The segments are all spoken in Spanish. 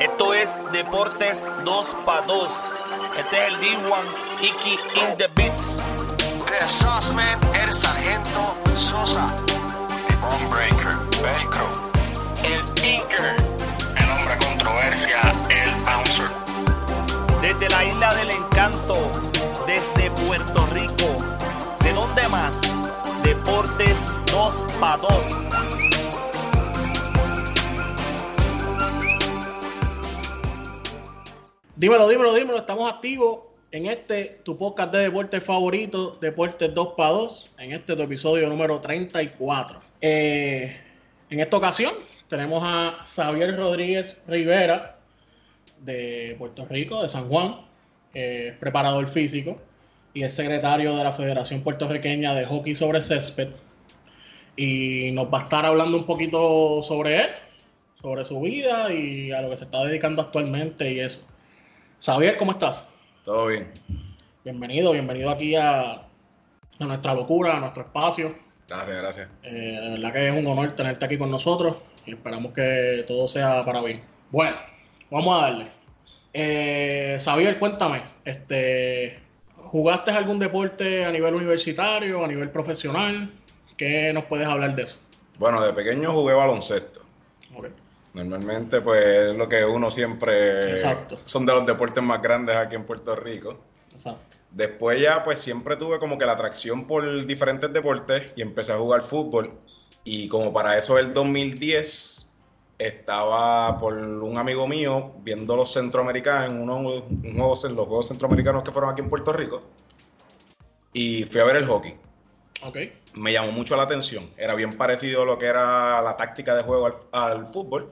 Esto es Deportes 2 para 2. Este es el D1 Iki in the Beats. The Sauceman, el sargento Sosa. The Bonebreaker, Velcro. El Tinker. El hombre controversia, el Bouncer. Desde la isla del encanto, desde Puerto Rico. ¿De dónde más? Deportes 2 para 2. Dímelo, dímelo, dímelo, estamos activos en este, tu podcast de deportes favorito, Deportes 2 para 2, en este tu episodio número 34. Eh, en esta ocasión tenemos a Xavier Rodríguez Rivera de Puerto Rico, de San Juan, es preparador físico y es secretario de la Federación Puertorriqueña de Hockey sobre Césped. Y nos va a estar hablando un poquito sobre él, sobre su vida y a lo que se está dedicando actualmente y eso. Xavier, ¿cómo estás? Todo bien. Bienvenido, bienvenido aquí a, a nuestra locura, a nuestro espacio. Gracias, gracias. Eh, de verdad que es un honor tenerte aquí con nosotros y esperamos que todo sea para bien. Bueno, vamos a darle. Eh, Xavier, cuéntame, este, ¿jugaste algún deporte a nivel universitario, a nivel profesional? ¿Qué nos puedes hablar de eso? Bueno, de pequeño jugué baloncesto. Normalmente, pues es lo que uno siempre. Exacto. Son de los deportes más grandes aquí en Puerto Rico. Exacto. Después ya, pues siempre tuve como que la atracción por diferentes deportes y empecé a jugar fútbol. Y como para eso el 2010 estaba por un amigo mío viendo los centroamericanos, unos, un juego- los juegos centroamericanos que fueron aquí en Puerto Rico. Y fui a ver el hockey. Me llamó mucho la atención. Era bien parecido a lo que era la táctica de juego al, al fútbol.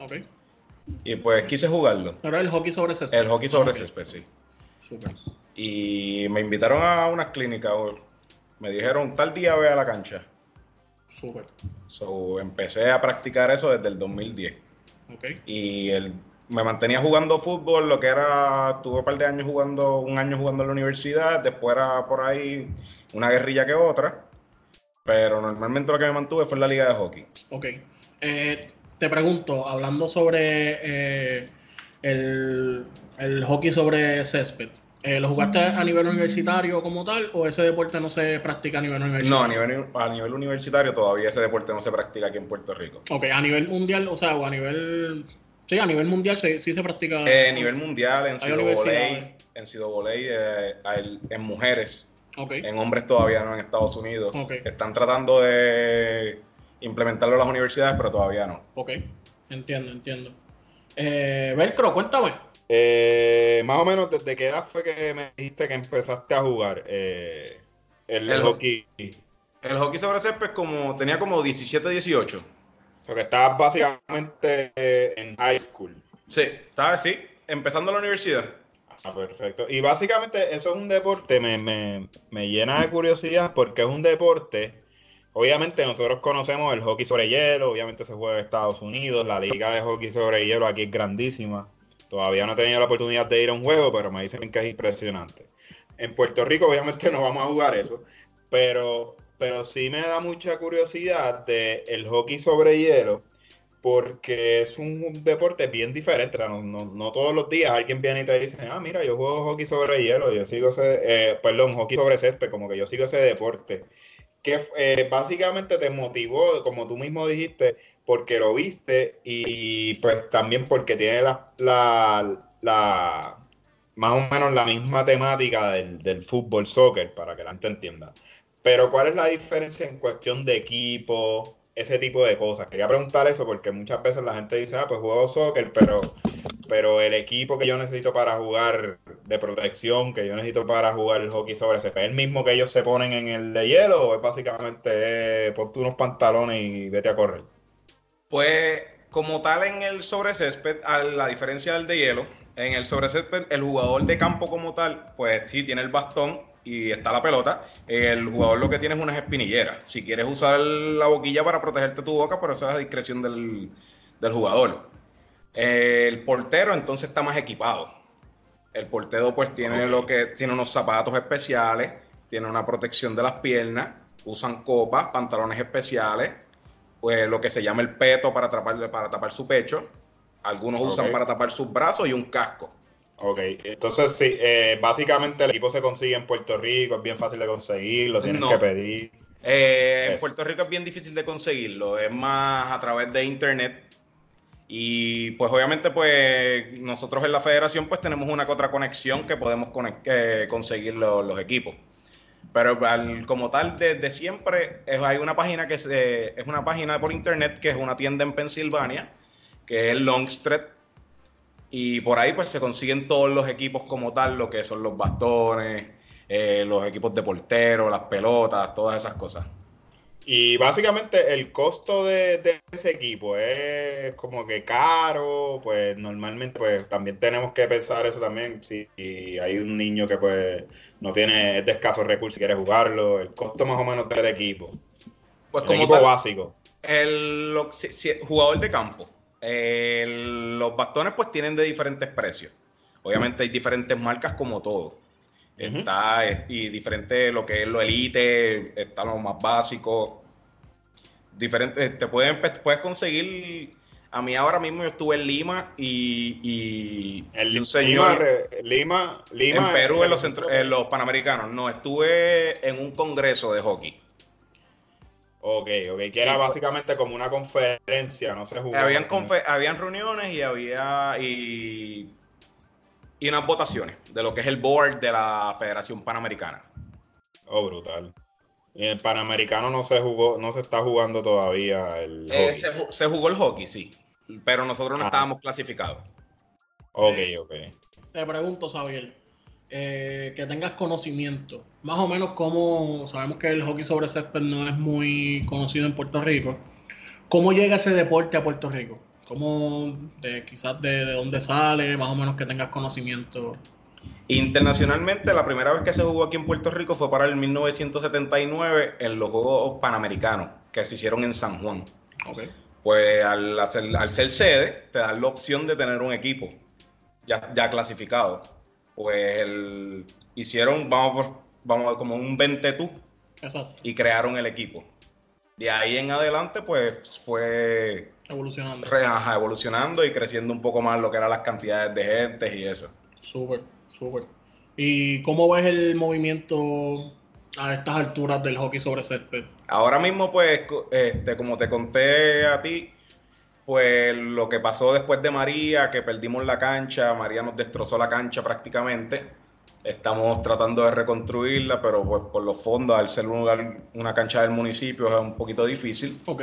Y pues quise jugarlo. Pero el hockey sobre césped. El hockey sobre Ok, césped, sí. Y me invitaron a unas clínicas. Me dijeron, tal día ve a la cancha. Súper. So, empecé a practicar eso desde el 2010. Ok. Y el, me mantenía jugando fútbol, lo que era, tuve un par de años jugando, un año jugando en la universidad, después era por ahí una guerrilla que otra. Pero normalmente lo que me mantuve fue en la liga de hockey. Ok. Eh, te pregunto, hablando sobre eh, el, el hockey sobre césped, eh, ¿lo jugaste a nivel universitario como tal o ese deporte no se practica a nivel universitario? No, a nivel, a nivel universitario todavía ese deporte no se practica aquí en Puerto Rico. Ok, a nivel mundial, o sea, o a nivel... Sí, a nivel mundial sí, sí se practica. Eh, a nivel mundial, en. Sido en eh, en mujeres, En hombres todavía no en Estados Unidos. Están tratando de implementarlo en las universidades, pero todavía no. ok. Entiendo, entiendo. Eh, Velcro, cuéntame. Eh, más o menos, ¿desde qué edad fue que me dijiste que empezaste a jugar eh, el, El hockey? El hockey sobre césped como, tenía como 17, 18. O sea, que estabas básicamente eh, en high school. Sí, estaba así, empezando la universidad. Ah, perfecto. Y básicamente eso es un deporte, me, me- me llena de curiosidad porque es un deporte, obviamente nosotros conocemos el hockey sobre hielo, obviamente se juega en Estados Unidos, la liga de hockey sobre hielo aquí es grandísima. Todavía no he tenido la oportunidad de ir a un juego, pero me dicen que es impresionante. En Puerto Rico obviamente no vamos a jugar eso, pero, pero sí me da mucha curiosidad de el hockey sobre hielo porque es un deporte bien diferente. O sea, no, no- no todos los días alguien viene y te dice, ah, mira, yo juego hockey sobre hielo, yo sigo ese, eh, perdón, hockey sobre césped, como que yo sigo ese deporte. Que eh, básicamente te motivó, como tú mismo dijiste, porque lo viste y pues también porque tiene la, la, la- más o menos la misma temática del, del fútbol soccer, para que la gente entienda. Pero ¿cuál es la diferencia en cuestión de equipo, ese tipo de cosas? Quería preguntar eso porque muchas veces la gente dice, ah, pues juego soccer, pero, pero el equipo que yo necesito para jugar de protección, que yo necesito para jugar el hockey sobre césped, ¿es el mismo que ellos se ponen en el de hielo o es básicamente eh, ponte unos pantalones y vete a correr? Pues como tal en el sobre césped, a la diferencia del de hielo, en el sobre césped el jugador de campo como tal, pues sí tiene el bastón y está la pelota. El jugador lo que tiene es unas espinilleras. Si quieres usar la boquilla para protegerte tu boca, pero esa es a discreción del, del jugador. El portero entonces está más equipado. El portero pues tiene lo que tiene unos zapatos especiales, tiene una protección de las piernas, usan copas, pantalones especiales, pues lo que se llama el peto para tapar, para tapar su pecho. Algunos usan para tapar sus brazos y un casco. Ok, entonces sí, eh, básicamente el equipo se consigue en Puerto Rico, es bien fácil de conseguir, lo tienes No. que pedir. Eh, en Puerto Rico es bien difícil de conseguirlo, es más a través de internet. Y pues obviamente pues nosotros en la federación pues tenemos una que otra conexión que podemos eh, conseguir lo- los equipos. Pero al- como tal, desde siempre es- hay una página que se- es una página por internet que es una tienda en Pensilvania, que es Longstreet. Y por ahí pues se consiguen todos los equipos como tal, lo que son los bastones, eh, los equipos de portero, las pelotas, todas esas cosas. Y básicamente el costo de, de ese equipo es como que caro, pues normalmente pues también tenemos que pensar eso también, si hay un niño que pues no tiene es de escasos recursos y quiere jugarlo, el costo más o menos del equipo, Pues el como equipo tal, básico. el, lo- si- si- jugador de campo. Los bastones pues tienen de diferentes precios. Obviamente hay diferentes marcas como todo. Está eh, y diferente lo que es lo elite, está lo más básico. Diferente, te pueden, puedes conseguir. A mí ahora mismo yo estuve en Lima y, y, El un señor Lima, Lima, en Perú eh, en los, centro- en los panamericanos. No, estuve en un congreso de hockey. Ok, ok, que era pues. básicamente como una conferencia, no se jugó. Habían, confe- habían reuniones y había y, y unas votaciones de lo que es el board de la Federación Panamericana. Oh, brutal. Y el Panamericano no se jugó, no se está jugando todavía el Eh, hockey. se, ju- se jugó el hockey, sí, pero nosotros no Ah. estábamos clasificados. Ok, ok. Te pregunto, Xavier, eh, que tengas conocimiento, más o menos como sabemos que el hockey sobre césped no es muy conocido en Puerto Rico, ¿cómo llega ese deporte a Puerto Rico? ¿Cómo, de, quizás de, de dónde sale, más o menos que tengas conocimiento? Internacionalmente, la primera vez que se jugó aquí en Puerto Rico fue para el 1979 en los Juegos Panamericanos que se hicieron en San Juan. Pues al, hacer- al ser sede, te dan la opción de tener un equipo ya, ya clasificado. Pues el- hicieron, vamos, por- vamos como un 20 tú Exacto, y crearon el equipo. De ahí en adelante, pues fue evolucionando. re- ajá, evolucionando y creciendo un poco más lo que eran las cantidades de gente y eso. Súper, súper. ¿Y cómo ves el movimiento a estas alturas del hockey sobre césped? Ahora mismo, pues, este, como te conté a ti, pues lo que pasó después de María, que perdimos la cancha, María nos destrozó la cancha prácticamente. Estamos tratando de reconstruirla, pero pues por los fondos, al ser un lugar- una cancha del municipio, es un poquito difícil. Ok.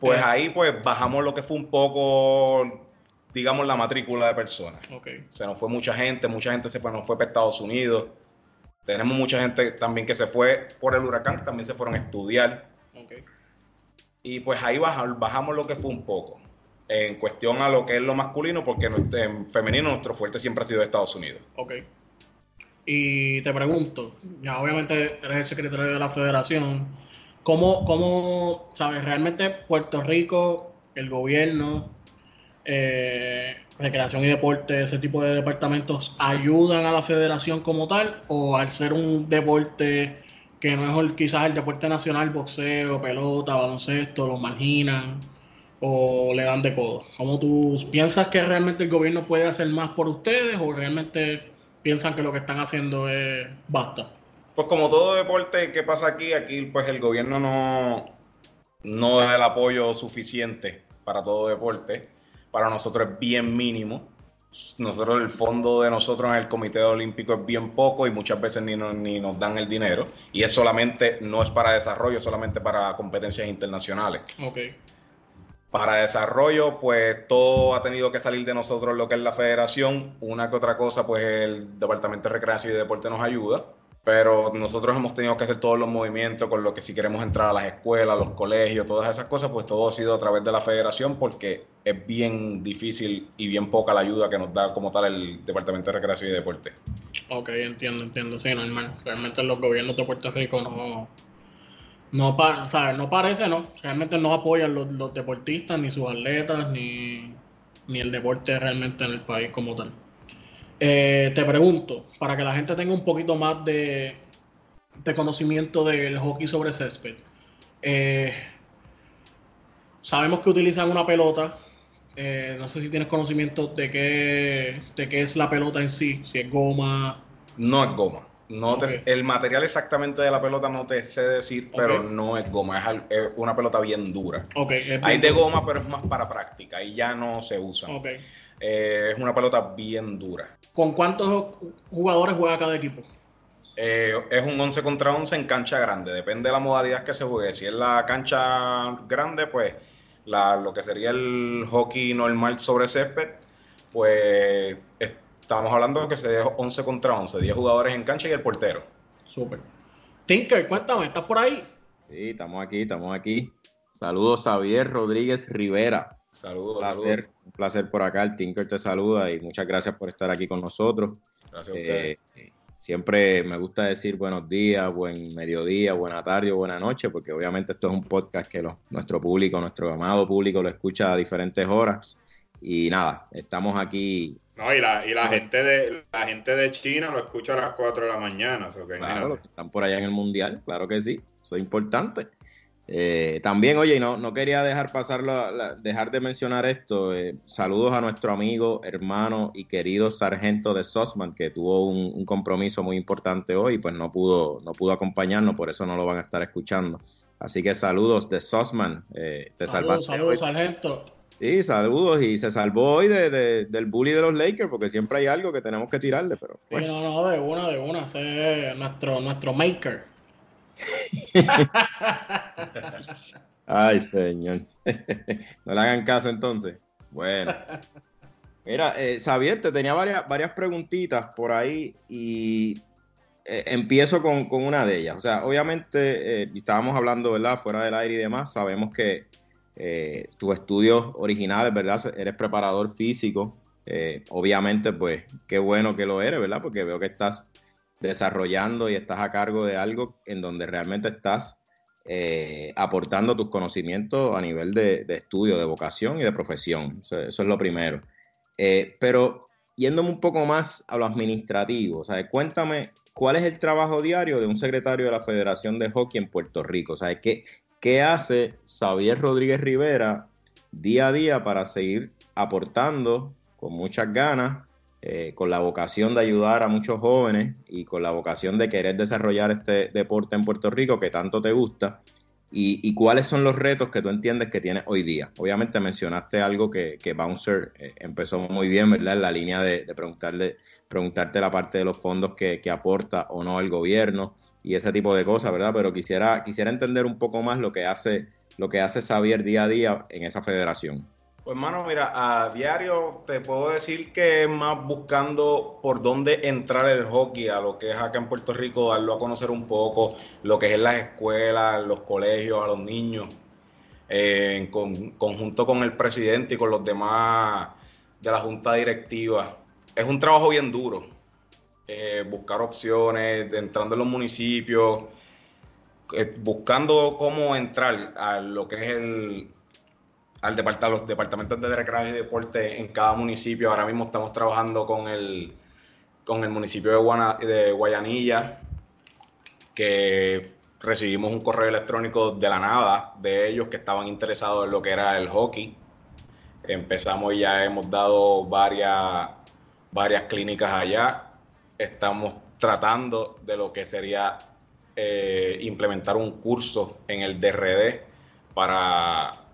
Pues Eh. ahí pues bajamos lo que fue un poco, digamos, la matrícula de personas. Ok. Se nos fue mucha gente, mucha gente se fue, nos fue para Estados Unidos. Tenemos mucha gente también que se fue por el huracán, también se fueron a estudiar. Ok. Y pues ahí baja- bajamos lo que fue un poco. En cuestión a lo que es lo masculino, porque no- en femenino nuestro fuerte siempre ha sido Estados Unidos. Ok. Y te pregunto, ya obviamente eres el secretario de la federación, ¿cómo, cómo sabes, realmente Puerto Rico, el gobierno, eh, recreación y deporte, ese tipo de departamentos, ayudan a la federación como tal? ¿O al ser un deporte que no es quizás el deporte nacional, boxeo, pelota, baloncesto, lo marginan? O le dan de codo? ¿Cómo tú piensas que realmente el gobierno puede hacer más por ustedes o realmente piensan que lo que están haciendo es basta? Pues como todo deporte que pasa aquí, aquí pues el gobierno no, no da el apoyo suficiente para todo deporte. Para nosotros es bien mínimo. Nosotros el fondo de nosotros en el Comité Olímpico es bien poco y muchas veces ni, nos- ni nos dan el dinero. Y es solamente, no es para desarrollo, es solamente para competencias internacionales. Ok, Para desarrollo, pues todo ha tenido que salir de nosotros lo que es la federación. Una que otra cosa, pues el Departamento de Recreación y Deporte nos ayuda. Pero nosotros hemos tenido que hacer todos los movimientos con lo que si queremos entrar a las escuelas, los colegios, todas esas cosas, pues todo ha sido a través de la federación porque es bien difícil y bien poca la ayuda que nos da como tal el Departamento de Recreación y Deporte. ok, entiendo, entiendo, sí, normal. Realmente los gobiernos de Puerto Rico no, no, pa- no parece, ¿no? Realmente no apoyan los, los deportistas, ni sus atletas, ni, ni el deporte realmente en el país como tal. Eh, te pregunto, para que la gente tenga un poquito más de, de conocimiento del hockey sobre césped, eh, sabemos que utilizan una pelota Eh, no sé si tienes conocimiento de qué, de qué es la pelota en sí, si es goma. No es goma. No te- el material exactamente de la pelota no te sé decir, pero no es goma, es, una pelota bien dura. Ok, es Hay de goma, pero es más para práctica y ya no se usa. Eh, es una pelota bien dura. ¿Con cuántos jugadores juega cada equipo? Eh, es un 11 contra 11 en cancha grande, depende de la modalidad que se juegue. Si es la cancha grande, pues la- lo que sería el hockey normal sobre césped, pues estamos hablando de que sería 11 contra 11, 10 jugadores en cancha y el portero. Súper. Tinker, cuéntame, ¿estás por ahí? Sí, estamos aquí, estamos aquí. Saludos, Xavier Rodríguez Rivera. Saludos, Un placer, saludos. un placer por acá. El Tinker te saluda y muchas gracias por estar aquí con nosotros. Gracias a ustedes. Eh, siempre me gusta decir buenos días, buen mediodía, buena tarde o buena noche, porque obviamente esto es un podcast que nuestro público, nuestro amado público lo escucha a diferentes horas. Y nada, estamos aquí. No, y la, y la gente de la gente de China lo escucha a las 4 de la mañana. so que Claro, imagínate. los que están por allá en el mundial, claro que sí, eso es importante. Eh, también, oye, y no, no quería dejar pasar la- la- dejar de mencionar esto. eh, saludos a nuestro amigo, hermano y querido sargento de Sosman, que tuvo un, un compromiso muy importante hoy, pues no pudo, no pudo acompañarnos, por eso no lo van a estar escuchando. Así que saludos de Sosman, eh, te Saludos, salvaste saludos, hoy. sargento. Sí, saludos y se salvó hoy de, de- del bully de los Lakers, porque siempre hay algo que tenemos que tirarle, pero Sí, bueno. no, no, de una, de una. Ese es nuestro, nuestro maker. Ay, señor. no le hagan caso entonces. Bueno. Mira, eh, Xavier, te tenía varias, varias preguntitas por ahí y eh, empiezo con, con una de ellas. O sea, obviamente, eh, estábamos hablando, ¿verdad? Fuera del aire y demás, sabemos que eh, tus estudios originales, ¿verdad? Eres preparador físico. Eh, obviamente, pues, qué bueno que lo eres, ¿verdad? Porque veo que estás desarrollando y estás a cargo de algo en donde realmente estás eh, aportando tus conocimientos a nivel de, estudio, de vocación y de profesión. Eso, es lo primero. Pero yéndome un poco más a lo administrativo, sea, cuéntame cuál es el trabajo diario de un secretario de la Federación de Hockey en Puerto Rico. Sea, ¿qué, qué hace Xavier Rodríguez Rivera día a día para seguir aportando con muchas ganas, eh, con la vocación de ayudar a muchos jóvenes y con la vocación de querer desarrollar este deporte en Puerto Rico que tanto te gusta? Y, y cuáles son los retos que tú entiendes que tienes hoy día. Obviamente mencionaste algo que, que Bouncer eh, empezó muy bien, ¿verdad? En la línea de, preguntarle, preguntarte la parte de los fondos que, que, aporta o no el gobierno y ese tipo de cosas, ¿verdad? Pero quisiera, quisiera entender un poco más lo que hace, lo que hace Xavier día a día en esa federación. Pues hermano, mira, a diario te puedo decir que es más buscando por dónde entrar el hockey a lo que es acá en Puerto Rico, darlo a conocer un poco, lo que es las escuelas, los colegios, a los niños, eh, en con, conjunto con el presidente y con los demás de la junta directiva. Es un trabajo bien duro, eh, buscar opciones, entrando en los municipios, eh, buscando cómo entrar a lo que es el al depart los departamentos de recreación y deporte en cada municipio. Ahora mismo estamos trabajando con el, con el municipio de, Guana, de Guayanilla, que recibimos un correo electrónico de la nada de ellos que estaban interesados en lo que era el hockey. Empezamos y ya hemos dado varias, varias clínicas allá. Estamos tratando de lo que sería eh, implementar un curso en el DRD para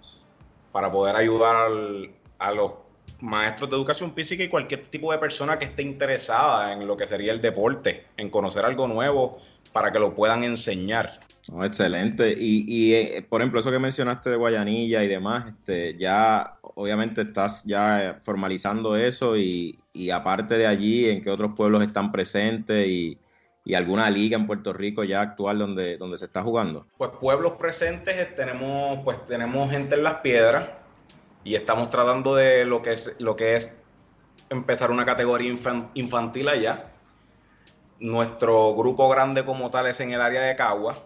para poder ayudar al, a los maestros de educación física y cualquier tipo de persona que esté interesada en lo que sería el deporte, en conocer algo nuevo para que lo puedan enseñar. Oh, excelente. Y, y eh, por ejemplo, eso que mencionaste de Guayanilla y demás, este, ya obviamente estás ya formalizando eso y, y aparte de allí, ¿en qué otros pueblos están presentes y, y alguna liga en Puerto Rico ya actual donde, donde se está jugando? Pues pueblos presentes tenemos, pues tenemos gente en las piedras y estamos tratando de lo que es, lo que es empezar una categoría infan, infantil allá. Nuestro grupo grande como tal es en el área de Cagua,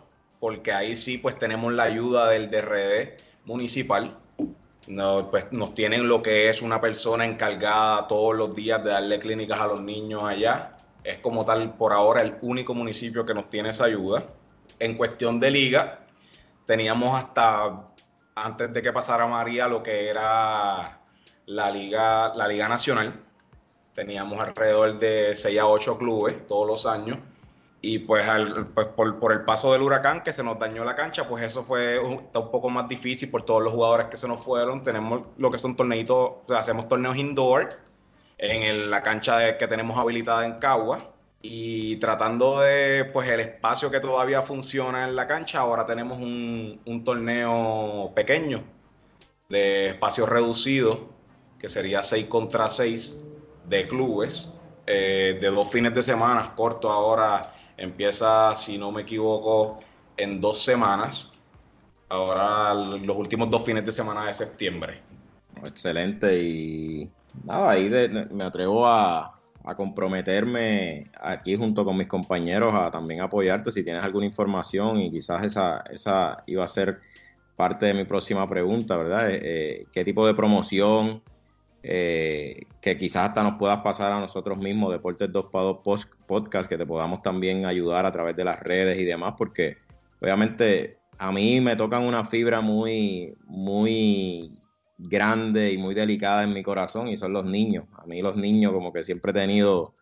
porque ahí sí pues tenemos la ayuda del DRD municipal. No, pues nos tienen lo que es una persona encargada todos los días de darle clínicas a los niños allá es como tal por ahora el único municipio que nos tiene esa ayuda. En cuestión de liga, teníamos hasta antes de que pasara María lo que era la Liga, la Liga Nacional. Teníamos alrededor de 6 a 8 clubes todos los años. Y pues, pues por, el paso del huracán que se nos dañó la cancha, pues eso fue un, un poco más difícil por todos los jugadores que se nos fueron. Tenemos lo que son torneitos, hacemos torneos indoor en la cancha que tenemos habilitada en Cagua y tratando de, pues el espacio que todavía funciona en la cancha, ahora tenemos un, un torneo pequeño de espacio reducido, que sería 6 contra 6 de clubes, eh, de dos fines de semana, corto ahora Empieza, si no me equivoco, en dos semanas. Ahora los últimos dos fines de semana de septiembre. Excelente y nada, ahí me atrevo a, comprometerme aquí junto con mis compañeros a también apoyarte si tienes alguna información y quizás esa, esa iba a ser parte de mi próxima pregunta, ¿verdad? Eh, eh, ¿Qué tipo de promoción? Eh, que quizás hasta nos puedas pasar a nosotros mismos, Deportes 2 para 2 Podcast, que te podamos también ayudar a través de las redes y demás, porque obviamente a mí me tocan una fibra muy, muy grande y muy delicada en mi corazón y son los niños. A mí los niños como que siempre he tenido,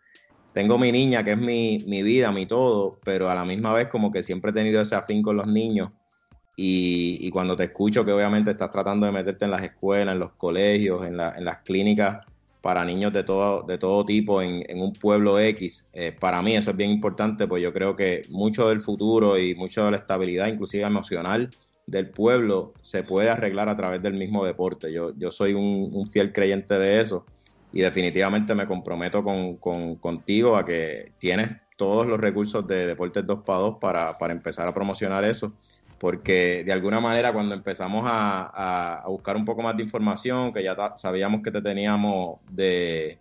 tengo mi niña que es mi, mi vida, mi todo, pero a la misma vez como que siempre he tenido ese afín con los niños y, cuando te escucho que obviamente estás tratando de meterte en las escuelas, en los colegios, en, las clínicas para niños de todo, de todo tipo en, un pueblo X, eh, para mí eso es bien importante, pues yo creo que mucho del futuro y mucho de la estabilidad, inclusive emocional, del pueblo se puede arreglar a través del mismo deporte. Yo, yo soy un, fiel creyente de eso y definitivamente me comprometo con, contigo a que tienes todos los recursos de Deportes 2x2 para, para empezar a promocionar eso porque de alguna manera cuando empezamos a, buscar un poco más de información, que ya sabíamos que te teníamos de,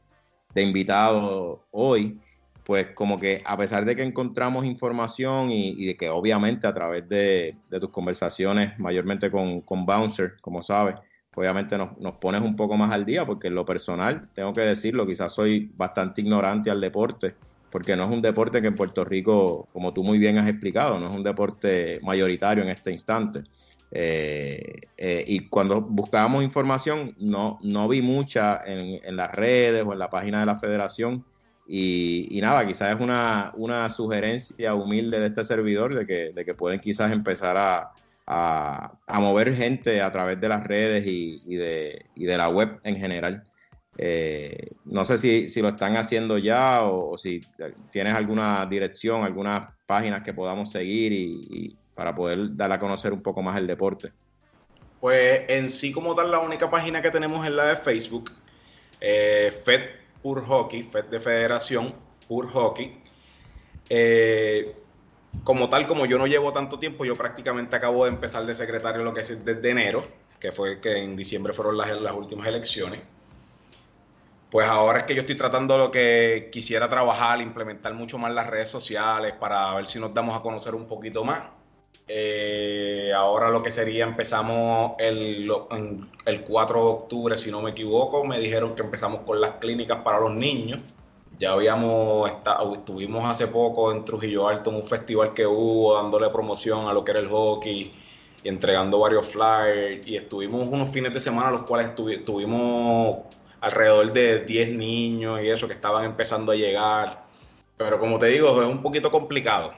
invitado hoy, pues como que a pesar de que encontramos información y, de que obviamente a través de, tus conversaciones, mayormente con, con Bouncer, como sabes, pues obviamente nos, pones un poco más al día, porque en lo personal, tengo que decirlo, quizás soy bastante ignorante al deporte porque no es un deporte que en Puerto Rico, como tú muy bien has explicado, no es un deporte mayoritario en este instante. Eh, eh, y cuando buscábamos información, no, no vi mucha en, las redes o en la página de la federación. Y, nada, quizás es una, una, sugerencia humilde de este servidor de que, de que pueden quizás empezar a, a, mover gente a través de las redes y, de, y de la web en general. Eh, no sé si, si, lo están haciendo ya o, si tienes alguna dirección, algunas páginas que podamos seguir y, para poder dar a conocer un poco más el deporte. Pues en sí como tal la única página que tenemos es la de Facebook, eh, Fed Pur Hockey, Fed de Federación Pur Hockey. Eh, como tal, como yo no llevo tanto tiempo, yo prácticamente acabo de empezar de secretario lo que es desde enero, que fue que en diciembre fueron las, las últimas elecciones pues ahora es que yo estoy tratando lo que quisiera trabajar, implementar mucho más las redes sociales para ver si nos damos a conocer un poquito más. Eh, ahora lo que sería, empezamos el, el 4 de octubre, si no me equivoco, me dijeron que empezamos con las clínicas para los niños. Ya habíamos estado, estuvimos hace poco en Trujillo Alto en un festival que hubo, dándole promoción a lo que era el hockey y entregando varios flyers. Y estuvimos unos fines de semana, los cuales estuvimos alrededor de 10 niños y eso que estaban empezando a llegar. Pero como te digo, es un poquito complicado.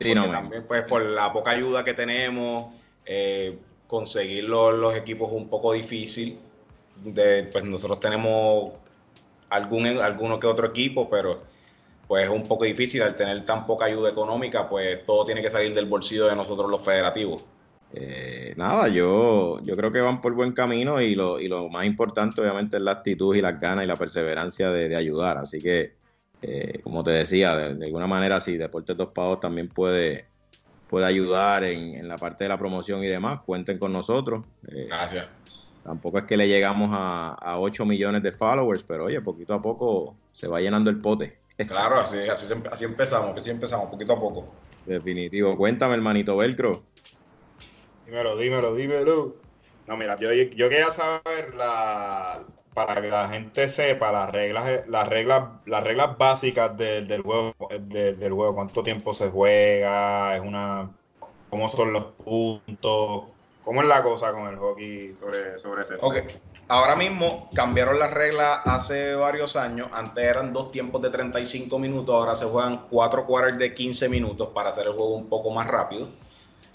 Y no, también pues por la poca ayuda que tenemos, eh, conseguir los, equipos es un poco difícil. De, pues nosotros tenemos algún, alguno que otro equipo, pero pues es un poco difícil al tener tan poca ayuda económica, pues todo tiene que salir del bolsillo de nosotros los federativos. Eh, nada, yo, yo creo que van por buen camino y lo, y lo más importante obviamente es la actitud y las ganas y la perseverancia de, ayudar. Así que, eh, como te decía, de, alguna manera si Deportes Dos Pagos también puede, puede ayudar en, la parte de la promoción y demás, cuenten con nosotros. Eh, Gracias. Tampoco es que le llegamos a, a 8 millones de followers, pero oye, poquito a poco se va llenando el pote. Claro, así, así, así empezamos, así empezamos, poquito a poco. Definitivo. Cuéntame, hermanito Velcro. Dímelo, dímelo, dímelo. No, mira, yo, yo quería saber la, para que la gente sepa las reglas, las reglas, las reglas básicas del juego, del juego, cuánto tiempo se juega, es una, cómo son los puntos, cómo es la cosa con el hockey sobre, sobre ese. Ok, ahora mismo cambiaron las reglas hace varios años. Antes eran dos tiempos de 35 minutos, ahora se juegan cuatro quarters de 15 minutos para hacer el juego un poco más rápido.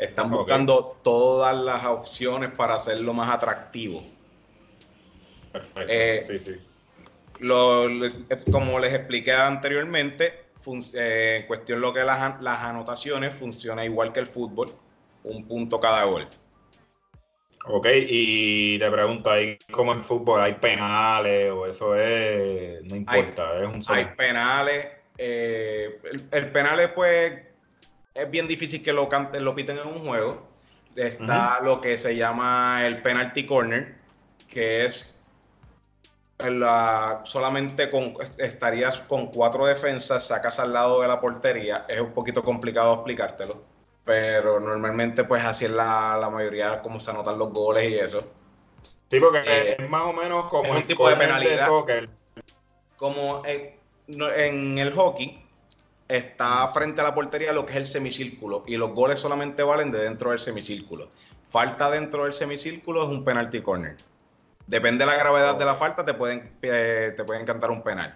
Están buscando todas las opciones para hacerlo más atractivo. Perfecto. Eh, sí, sí. Lo- como les expliqué anteriormente, eh, en cuestión lo que las, las anotaciones funciona igual que el fútbol, un punto cada gol. Ok, y te pregunto, ¿ahí como en fútbol hay penales o eso es, no importa, es un solo. Hay penales, eh, el, el penal pues es bien difícil que lo, canten, lo piten en un juego. Está lo que se llama el penalty corner, que es la, solamente con, estarías con cuatro defensas, sacas al lado de la portería. Es un poquito complicado explicártelo, pero normalmente pues así es la, la mayoría, como se anotan los goles y eso. Sí, porque Eh, es más o menos como es un el tipo de penalidad. soccer. como en el hockey está frente a la portería lo que es el semicírculo y los goles solamente valen de dentro del semicírculo. Falta dentro del semicírculo es un penalty corner. Depende de la gravedad de la falta, te pueden, eh, te pueden cantar un penal.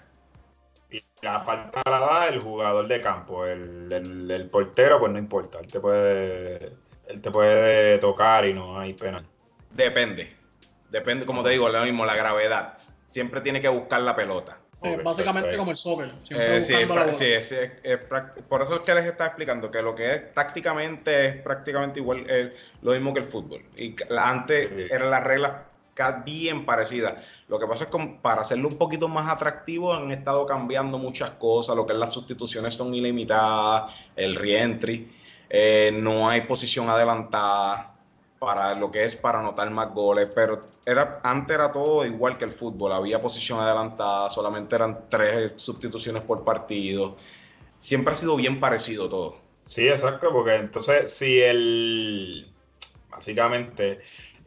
Y la falta la da el jugador de campo, el, el- el portero, pues no importa, él te puede, él te puede tocar y no hay penal. Depende. Depende, como te digo, lo mismo, la gravedad. Siempre tiene que buscar la pelota. Eh, básicamente como el soccer. Eh, sí, sí, sí, es- es prac- por eso es que les estaba explicando que lo que es tácticamente es prácticamente igual, eh, lo mismo que el fútbol. Y antes eran las reglas bien parecidas. Lo que pasa es que para hacerlo un poquito más atractivo han estado cambiando muchas cosas. Lo que es las sustituciones son ilimitadas, el reentry, eh, no hay posición adelantada para lo que es para anotar más goles, pero era, antes era todo igual que el fútbol, había posición adelantada, solamente eran tres sustituciones por partido, siempre ha sido bien parecido todo. Sí, exacto, porque entonces si el, básicamente,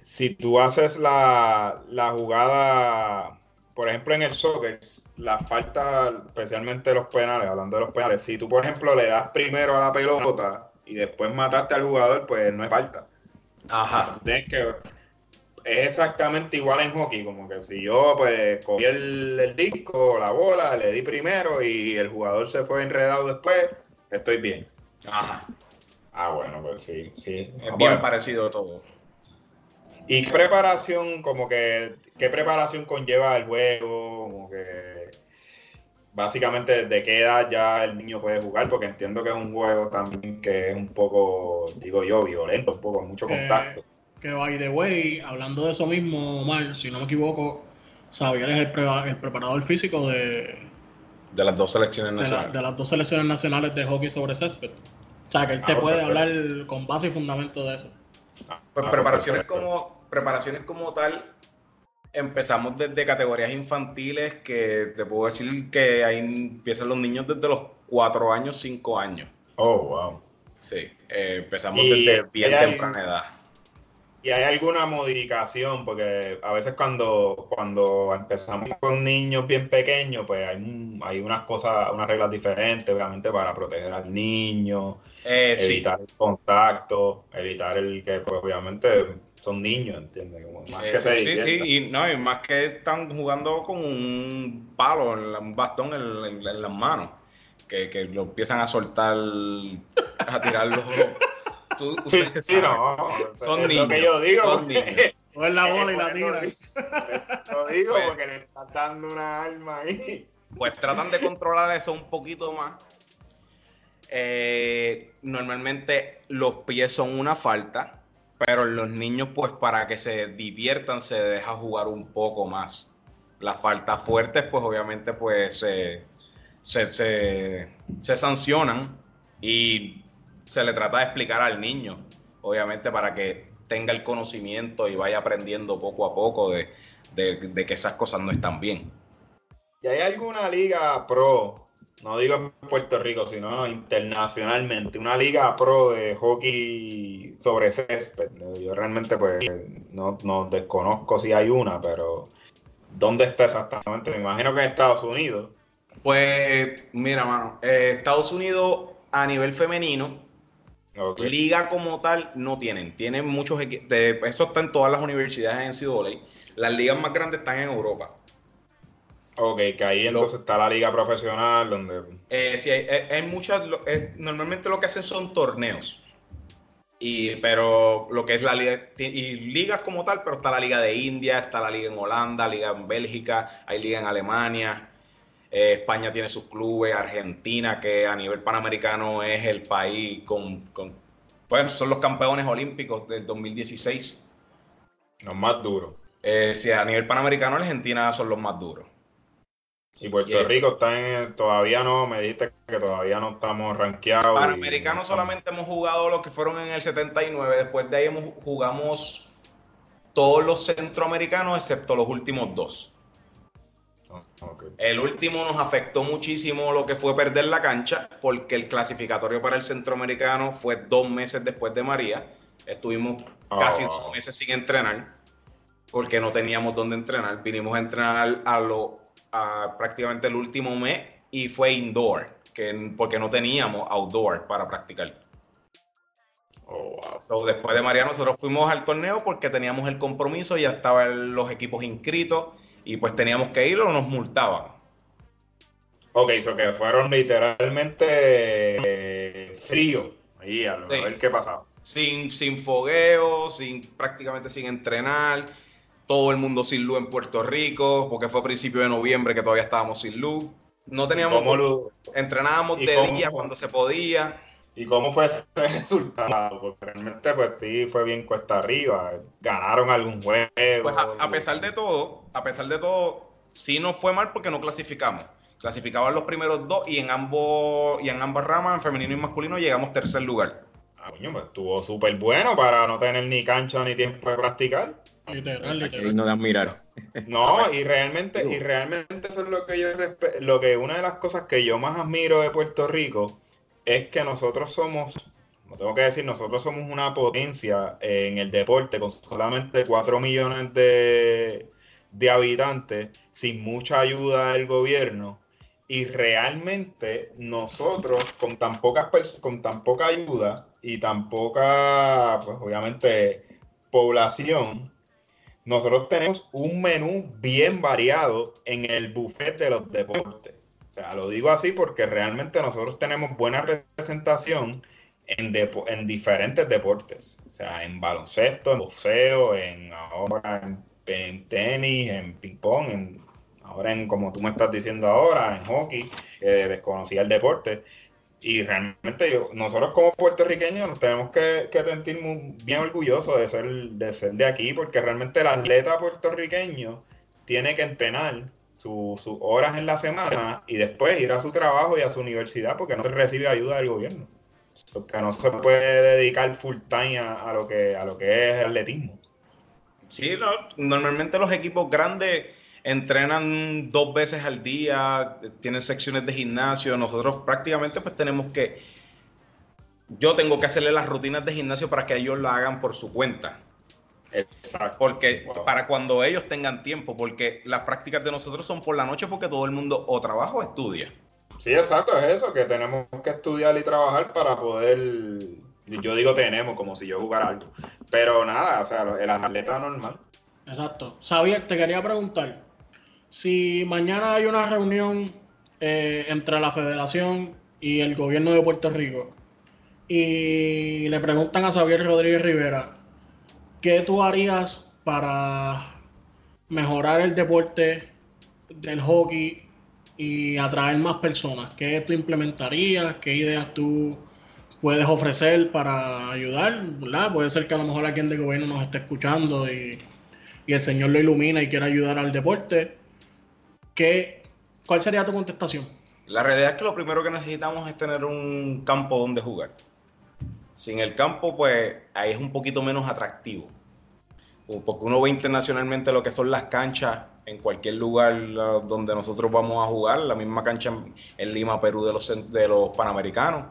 si tú haces la, la jugada, por ejemplo en el soccer, la falta, especialmente los penales, hablando de los penales, si tú por ejemplo le das primero a la pelota y después mataste al jugador, pues no es falta. Ajá. Tú tienes que, es exactamente igual en hockey, como que si yo pues cogí el, el disco, la bola, le di primero y el jugador se fue enredado después, estoy bien. Ajá. Ah, bueno, pues sí, sí. Es Ah, bien bueno. parecido todo. ¿Y qué preparación, como que, qué preparación conlleva el juego? Como que, básicamente, ¿de qué edad ya el niño puede jugar? Porque entiendo que es un juego también que es un poco, digo yo, violento, un poco, mucho Que- contacto. Que by the way, hablando de eso mismo, Omar, si no me equivoco, Xavier es el, pre- el preparador físico de, De las dos selecciones de, la- nacionales. de las dos selecciones nacionales de hockey sobre césped. O sea, que él te Ah, puede perfecto. hablar con base y fundamento de eso. Pues Ah, preparaciones perfecto. como, preparaciones como tal, empezamos desde categorías infantiles que te puedo decir que ahí empiezan los niños desde los 4 años, 5 años. Oh, wow. Sí, eh, empezamos Y desde bien hay- temprana edad. ¿Y hay alguna modificación? Porque a veces cuando, cuando empezamos con niños bien pequeños, pues hay, un- hay unas cosas, unas reglas diferentes, obviamente, para proteger al niño, Eh, sí, evitar el contacto, evitar el que, pues obviamente, son niños, ¿entiendes? Como más Eh, que se sí, sí, diviertan. y no, y más que están jugando con un palo, un bastón en, en- en las manos, que, que lo empiezan a soltar, a tirarlo. Tú- Sí, ustedes sí, no, Son es niños, lo que yo digo. son niños. La bola y la eso tiras. Lo digo Pues- porque le estás dando una arma ahí. Pues tratan de controlar eso un poquito más. Eh, normalmente los pies son una falta, pero los niños, pues para que se diviertan, se deja jugar un poco más. Las faltas fuertes, pues obviamente, pues se, se, se- se sancionan y se le trata de explicar al niño, obviamente, para que tenga el conocimiento y vaya aprendiendo poco a poco de, de- de que esas cosas no están bien. ¿Y hay alguna liga pro? No digo en Puerto Rico, sino internacionalmente. Una liga pro de hockey sobre césped. Yo realmente pues no, no desconozco si hay una, pero ¿dónde está exactamente? Me imagino que en Estados Unidos. Pues mira, mano, eh, Estados Unidos a nivel femenino, Liga como tal no tienen. Tienen muchos equipos, eso está en todas las universidades en NCAA. Las ligas más grandes están en Europa. Ok, que ahí Lo- entonces está la liga profesional donde... Eh, sí, hay, hay- hay muchas. eh, normalmente lo que hacen son torneos. Y, pero lo que es la liga. Y ligas como tal, pero está la liga de India, está la liga en Holanda, liga en Bélgica, hay liga en Alemania. Eh, España tiene sus clubes, Argentina, que a nivel panamericano es el país con. con bueno, son los campeones olímpicos del 2016. Los más duros. Eh, sí, a nivel panamericano, Argentina son los más duros. Y Puerto. Rico está en... Todavía no, me dijiste que todavía no estamos rankeados. y- Panamericano solamente hemos jugado los que fueron en el 79. Después de ahí hemos, jugamos todos los centroamericanos excepto los últimos dos. Ok. El último nos afectó muchísimo lo que fue perder la cancha porque el clasificatorio para el centroamericano fue dos meses después de María. Estuvimos casi Oh. dos meses sin entrenar porque no teníamos dónde entrenar. Vinimos a entrenar a lo a prácticamente el último mes y fue indoor, que, porque no teníamos outdoor para practicar. Oh, wow. So, después de María nosotros fuimos al torneo porque teníamos el compromiso, ya estaban los equipos inscritos y pues teníamos que ir o nos multaban. Ok, eso que fueron literalmente eh, fríos. Ahí, a, lo- Sí. qué pasaba. Sin, sin fogueo, sin, prácticamente sin entrenar, todo el mundo sin luz en Puerto Rico, porque fue a principio de noviembre que todavía estábamos sin luz. No teníamos, ¿Cómo lo- entrenábamos y de cómo- día cuando se podía. ¿Y cómo fue ese resultado? Porque realmente, pues sí, fue bien cuesta arriba. Ganaron algún juego. Pues a, a pesar de todo, a pesar de todo, sí nos fue mal porque no clasificamos. Clasificaban los primeros dos y en ambos, y en ambas ramas, en femenino y masculino, llegamos tercer lugar. Ah, coño, pues estuvo súper bueno para no tener ni cancha ni tiempo de practicar. Literal, literal. digno de admirar. No, y realmente, y realmente eso es lo que yo lo que una de las cosas que yo más admiro de Puerto Rico es que nosotros somos, no tengo que decir, nosotros somos una potencia en el deporte con solamente 4 millones de, de habitantes, sin mucha ayuda del gobierno. Y realmente nosotros, con tan pocas con tan poca ayuda y tan poca, pues obviamente, población, nosotros tenemos un menú bien variado en el buffet de los deportes. Lo digo así porque realmente nosotros tenemos buena representación en, depo- en diferentes deportes. O sea, en baloncesto, en boxeo, en ahora en, en tenis, en ping-pong, en, ahora en, como tú me estás diciendo ahora, en hockey, que desconocía el deporte. Y realmente yo, nosotros como puertorriqueños nos tenemos que, que sentir muy- bien orgullosos de ser, de ser de aquí, porque realmente el atleta puertorriqueño tiene que entrenar su- sus horas en la semana y después ir a su trabajo y a su universidad porque no recibe ayuda del gobierno. Porque no se puede dedicar full time a, lo, que, a lo que es atletismo. Sí, no, normalmente los equipos grandes entrenan dos veces al día, tienen secciones de gimnasio. Nosotros prácticamente pues tenemos que... Yo tengo que hacerle las rutinas de gimnasio para que ellos lo hagan por su cuenta. Exacto. Porque Wow. para cuando ellos tengan tiempo, porque las prácticas de nosotros son por la noche porque todo el mundo o trabaja o estudia. Sí, exacto, es eso, que tenemos que estudiar y trabajar para poder, yo digo tenemos como si yo jugara algo, pero nada, o sea, el atleta normal. Exacto. Xavier, te quería preguntar, si mañana hay una reunión eh, entre la federación y el gobierno de Puerto Rico y le preguntan a Xavier Rodríguez Rivera, ¿qué tú harías para mejorar el deporte del hockey y atraer más personas? ¿Qué tú implementarías? ¿Qué ideas tú puedes ofrecer para ayudar? Puede ser que a lo mejor alguien del gobierno nos esté escuchando y el Señor lo ilumina y quiere ayudar al deporte, ¿qué, ¿cuál sería tu contestación? La realidad es que lo primero que necesitamos es tener un campo donde jugar. Sin el campo, pues ahí es un poquito menos atractivo. Porque uno ve internacionalmente lo que son las canchas en cualquier lugar donde nosotros vamos a jugar, la misma cancha en- en Lima, Perú de los, de los Panamericanos.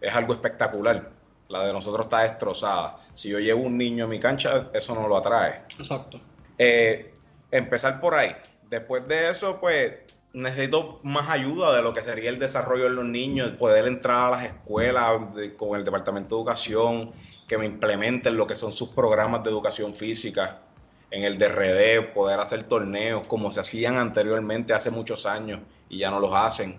Es algo espectacular. La de nosotros está destrozada. Si yo llevo un niño a mi cancha, eso no lo atrae. Exacto. Eh, empezar por ahí. Después de eso, pues necesito más ayuda de lo que sería el desarrollo de los niños, poder entrar a las escuelas con el Departamento de Educación, que me implementen lo que son sus programas de educación física. en el DRD, poder hacer torneos como se hacían anteriormente hace muchos años y ya no los hacen.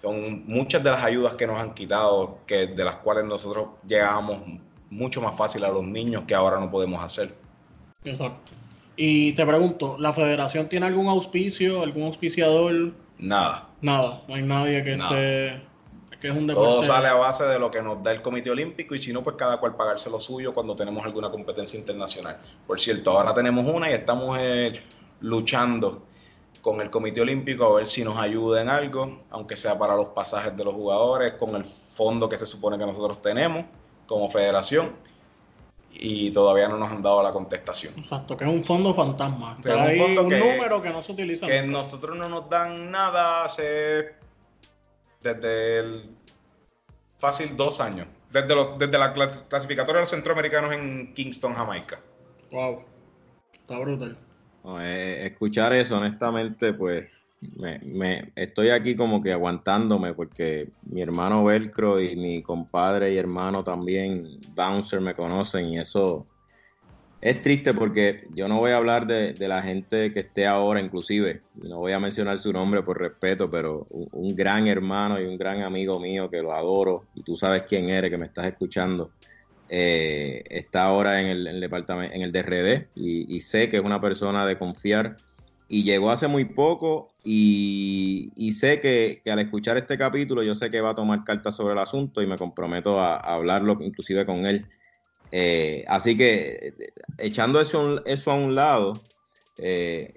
Son muchas de las ayudas que nos han quitado, que, de las cuales nosotros llegábamos mucho más fácil a los niños que ahora no podemos hacer. Exacto. Y te pregunto, ¿la federación tiene algún auspicio, algún auspiciador? Nada. Nada, no hay nadie que esté... Que es un Todo sale a base de lo que nos da el Comité Olímpico y si no, pues cada cual pagarse lo suyo cuando tenemos alguna competencia internacional. Por cierto, ahora tenemos una y estamos eh, luchando con el Comité Olímpico a ver si nos ayuda en algo, aunque sea para los pasajes de los jugadores, con el fondo que se supone que nosotros tenemos como federación y todavía no nos han dado la contestación. Exacto, que es un fondo fantasma. O sea, hay un, número que no se utiliza. Que nosotros no nos dan nada hace desde el fácil dos años. Desde, los, desde la clasificatoria de los centroamericanos en Kingston, Jamaica. Wow, está brutal. Eh, escuchar eso, honestamente, pues me, estoy aquí como que aguantándome porque mi hermano Velcro y mi compadre y hermano también, Bouncer, me conocen y eso es triste porque yo no voy a hablar de, la gente que esté ahora, inclusive, no voy a mencionar su nombre por respeto, pero un, gran hermano y un gran amigo mío que lo adoro y tú sabes quién eres, que me estás escuchando. Eh, está ahora en el, departamento, en el DRD y, y sé que es una persona de confiar y llegó hace muy poco y, sé que, al escuchar este capítulo yo sé que va a tomar cartas sobre el asunto y me comprometo a, hablarlo inclusive con él. Eh, así que echando eso, eso a un lado, eh,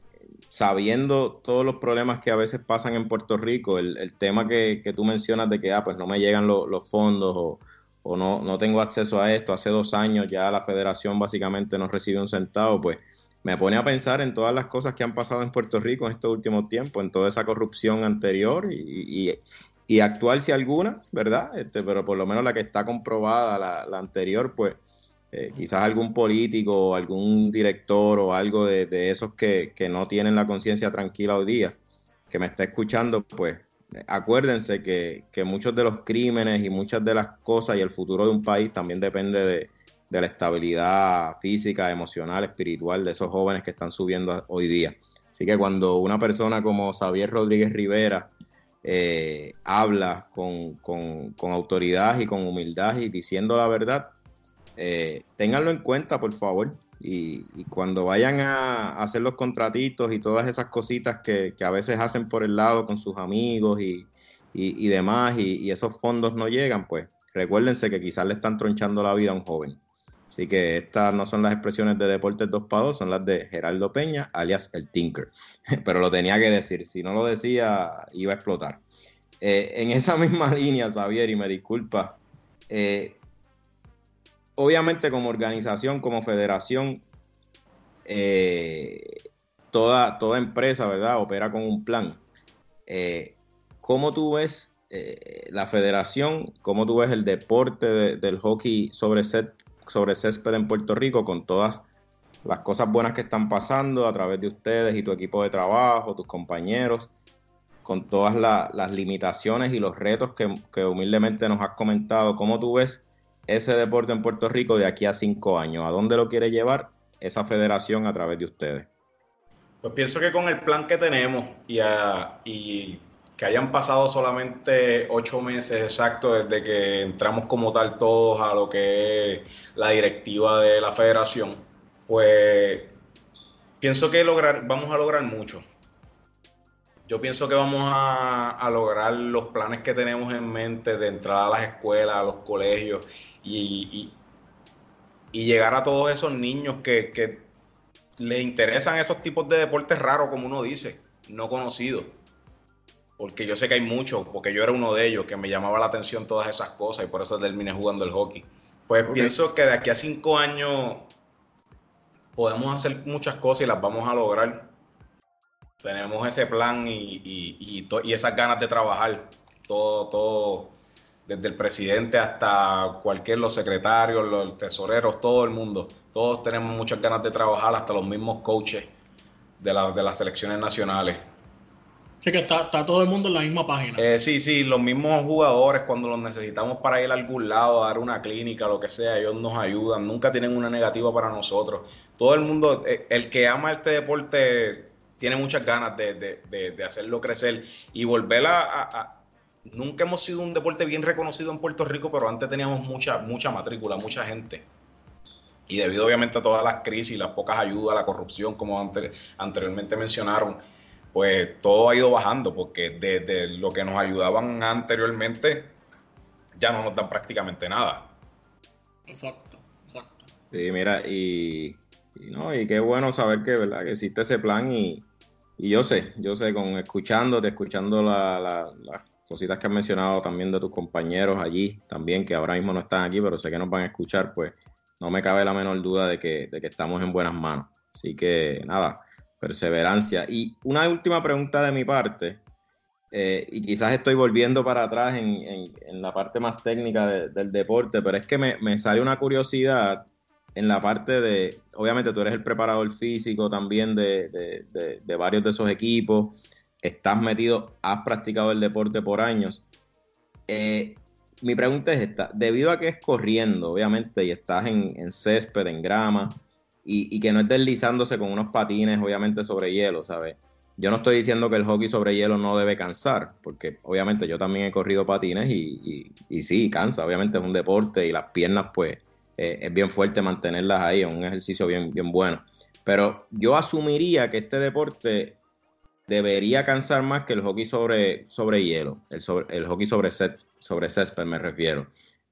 sabiendo todos los problemas que a veces pasan en Puerto Rico, el, tema que, tú mencionas de que ah, pues no me llegan los fondos o, o no, no tengo acceso a esto, hace dos años ya la federación básicamente no recibe un centavo, pues me pone a pensar en todas las cosas que han pasado en Puerto Rico en estos últimos tiempos, en toda esa corrupción anterior y, actual si alguna, ¿verdad? Este, pero por lo menos la que está comprobada, la, anterior, pues eh, quizás algún político algún director o algo de, esos que, no tienen la conciencia tranquila hoy día, que me está escuchando, pues acuérdense que, que muchos de los crímenes y muchas de las cosas y el futuro de un país también depende de de la estabilidad física, emocional, espiritual de esos jóvenes que están subiendo hoy día. Así que cuando una persona como Xavier Rodríguez Rivera eh, habla con, autoridad y con humildad y diciendo la verdad, eh, ténganlo en cuenta, por favor. Y, cuando vayan a hacer los contratitos y todas esas cositas que, a veces hacen por el lado con sus amigos y, y demás, y esos fondos no llegan, pues recuérdense que quizás le están tronchando la vida a un joven. Así que estas no son las expresiones de Deportes 2 para 2, son las de Geraldo Peña, alias el Tinker. Pero lo tenía que decir, si no lo decía, iba a explotar. Eh, en esa misma línea, Xavier, y me disculpa, eh, obviamente como organización, como federación, eh, toda, toda empresa, ¿verdad? Opera con un plan. ¿Cómo tú ves la federación? ¿Cómo tú ves el deporte del hockey sobre set sobre césped en Puerto Rico con todas las cosas buenas que están pasando a través de ustedes y tu equipo de trabajo, tus compañeros, con todas las limitaciones y los retos que, humildemente nos has comentado. ¿Cómo tú ves ese deporte en Puerto Rico de aquí a cinco años? ¿A dónde lo quiere llevar esa federación a través de ustedes? Pues pienso que con el plan que tenemos y, y que hayan pasado solamente ocho meses exactos desde que entramos como tal todos a lo que es la directiva de la federación, pues pienso que vamos a lograr mucho. Yo pienso que vamos a, lograr los planes que tenemos en mente de entrada a las escuelas, a los colegios y, y, llegar a todos esos niños que, que les interesan esos tipos de deportes raros, como uno dice, no conocidos porque yo sé que hay muchos, porque yo era uno de ellos que me llamaba la atención todas esas cosas y por eso terminé jugando el hockey. Pues pienso que de aquí a cinco años podemos hacer muchas cosas y las vamos a lograr. Tenemos ese plan y, y, y, esas ganas de trabajar. Todo, todo, desde el presidente hasta cualquier, los secretarios, los tesoreros, todo el mundo. Todos tenemos muchas ganas de trabajar, hasta los mismos coaches de, de las selecciones nacionales. Sí, que está, todo el mundo en la misma página. Eh, sí, sí, los mismos jugadores cuando los necesitamos para ir a algún lado, a dar una clínica, lo que sea, ellos nos ayudan, nunca tienen una negativa para nosotros. Todo el mundo, eh, el que ama este deporte tiene muchas ganas de, de- de- hacerlo crecer y volver a, Nunca hemos sido un deporte bien reconocido en Puerto Rico, pero antes teníamos mucha, mucha matrícula, mucha gente. Y debido obviamente a todas las crisis, las pocas ayudas, la corrupción, como ante- anteriormente mencionaron, pues todo ha ido bajando, porque desde lo que nos ayudaban anteriormente, ya no nos dan prácticamente nada. Exacto, exacto. Sí, mira, y, y no, y qué bueno saber que, ¿verdad? que existe ese plan y, y yo sé, yo sé, con escuchándote, escuchando la- la- las cositas que has mencionado también de tus compañeros allí, también que ahora mismo no están aquí, pero sé que nos van a escuchar, pues no me cabe la menor duda de que, de que estamos en buenas manos. Así que nada, perseverancia. Y una última pregunta de mi parte, eh, y quizás estoy volviendo para atrás en, en- la parte más técnica de- del deporte, pero es que me, me sale una curiosidad en la parte de, obviamente tú eres el preparador físico también de, de- de- varios de esos equipos, estás metido, has practicado el deporte por años. Eh, mi pregunta es esta, debido a que es corriendo, obviamente, y estás en césped, en grama, y, que no es deslizándose con unos patines, obviamente, sobre hielo, ¿sabes? Yo no estoy diciendo que el hockey sobre hielo no debe cansar, porque obviamente yo también he corrido patines y, sí, cansa, obviamente es un deporte y las piernas pues eh, es bien fuerte mantenerlas ahí, es un ejercicio bien, bueno. Pero yo asumiría que este deporte debería cansar más que el hockey sobre, sobre hielo, el, sobre- el hockey sobre, set, sobre césped me refiero.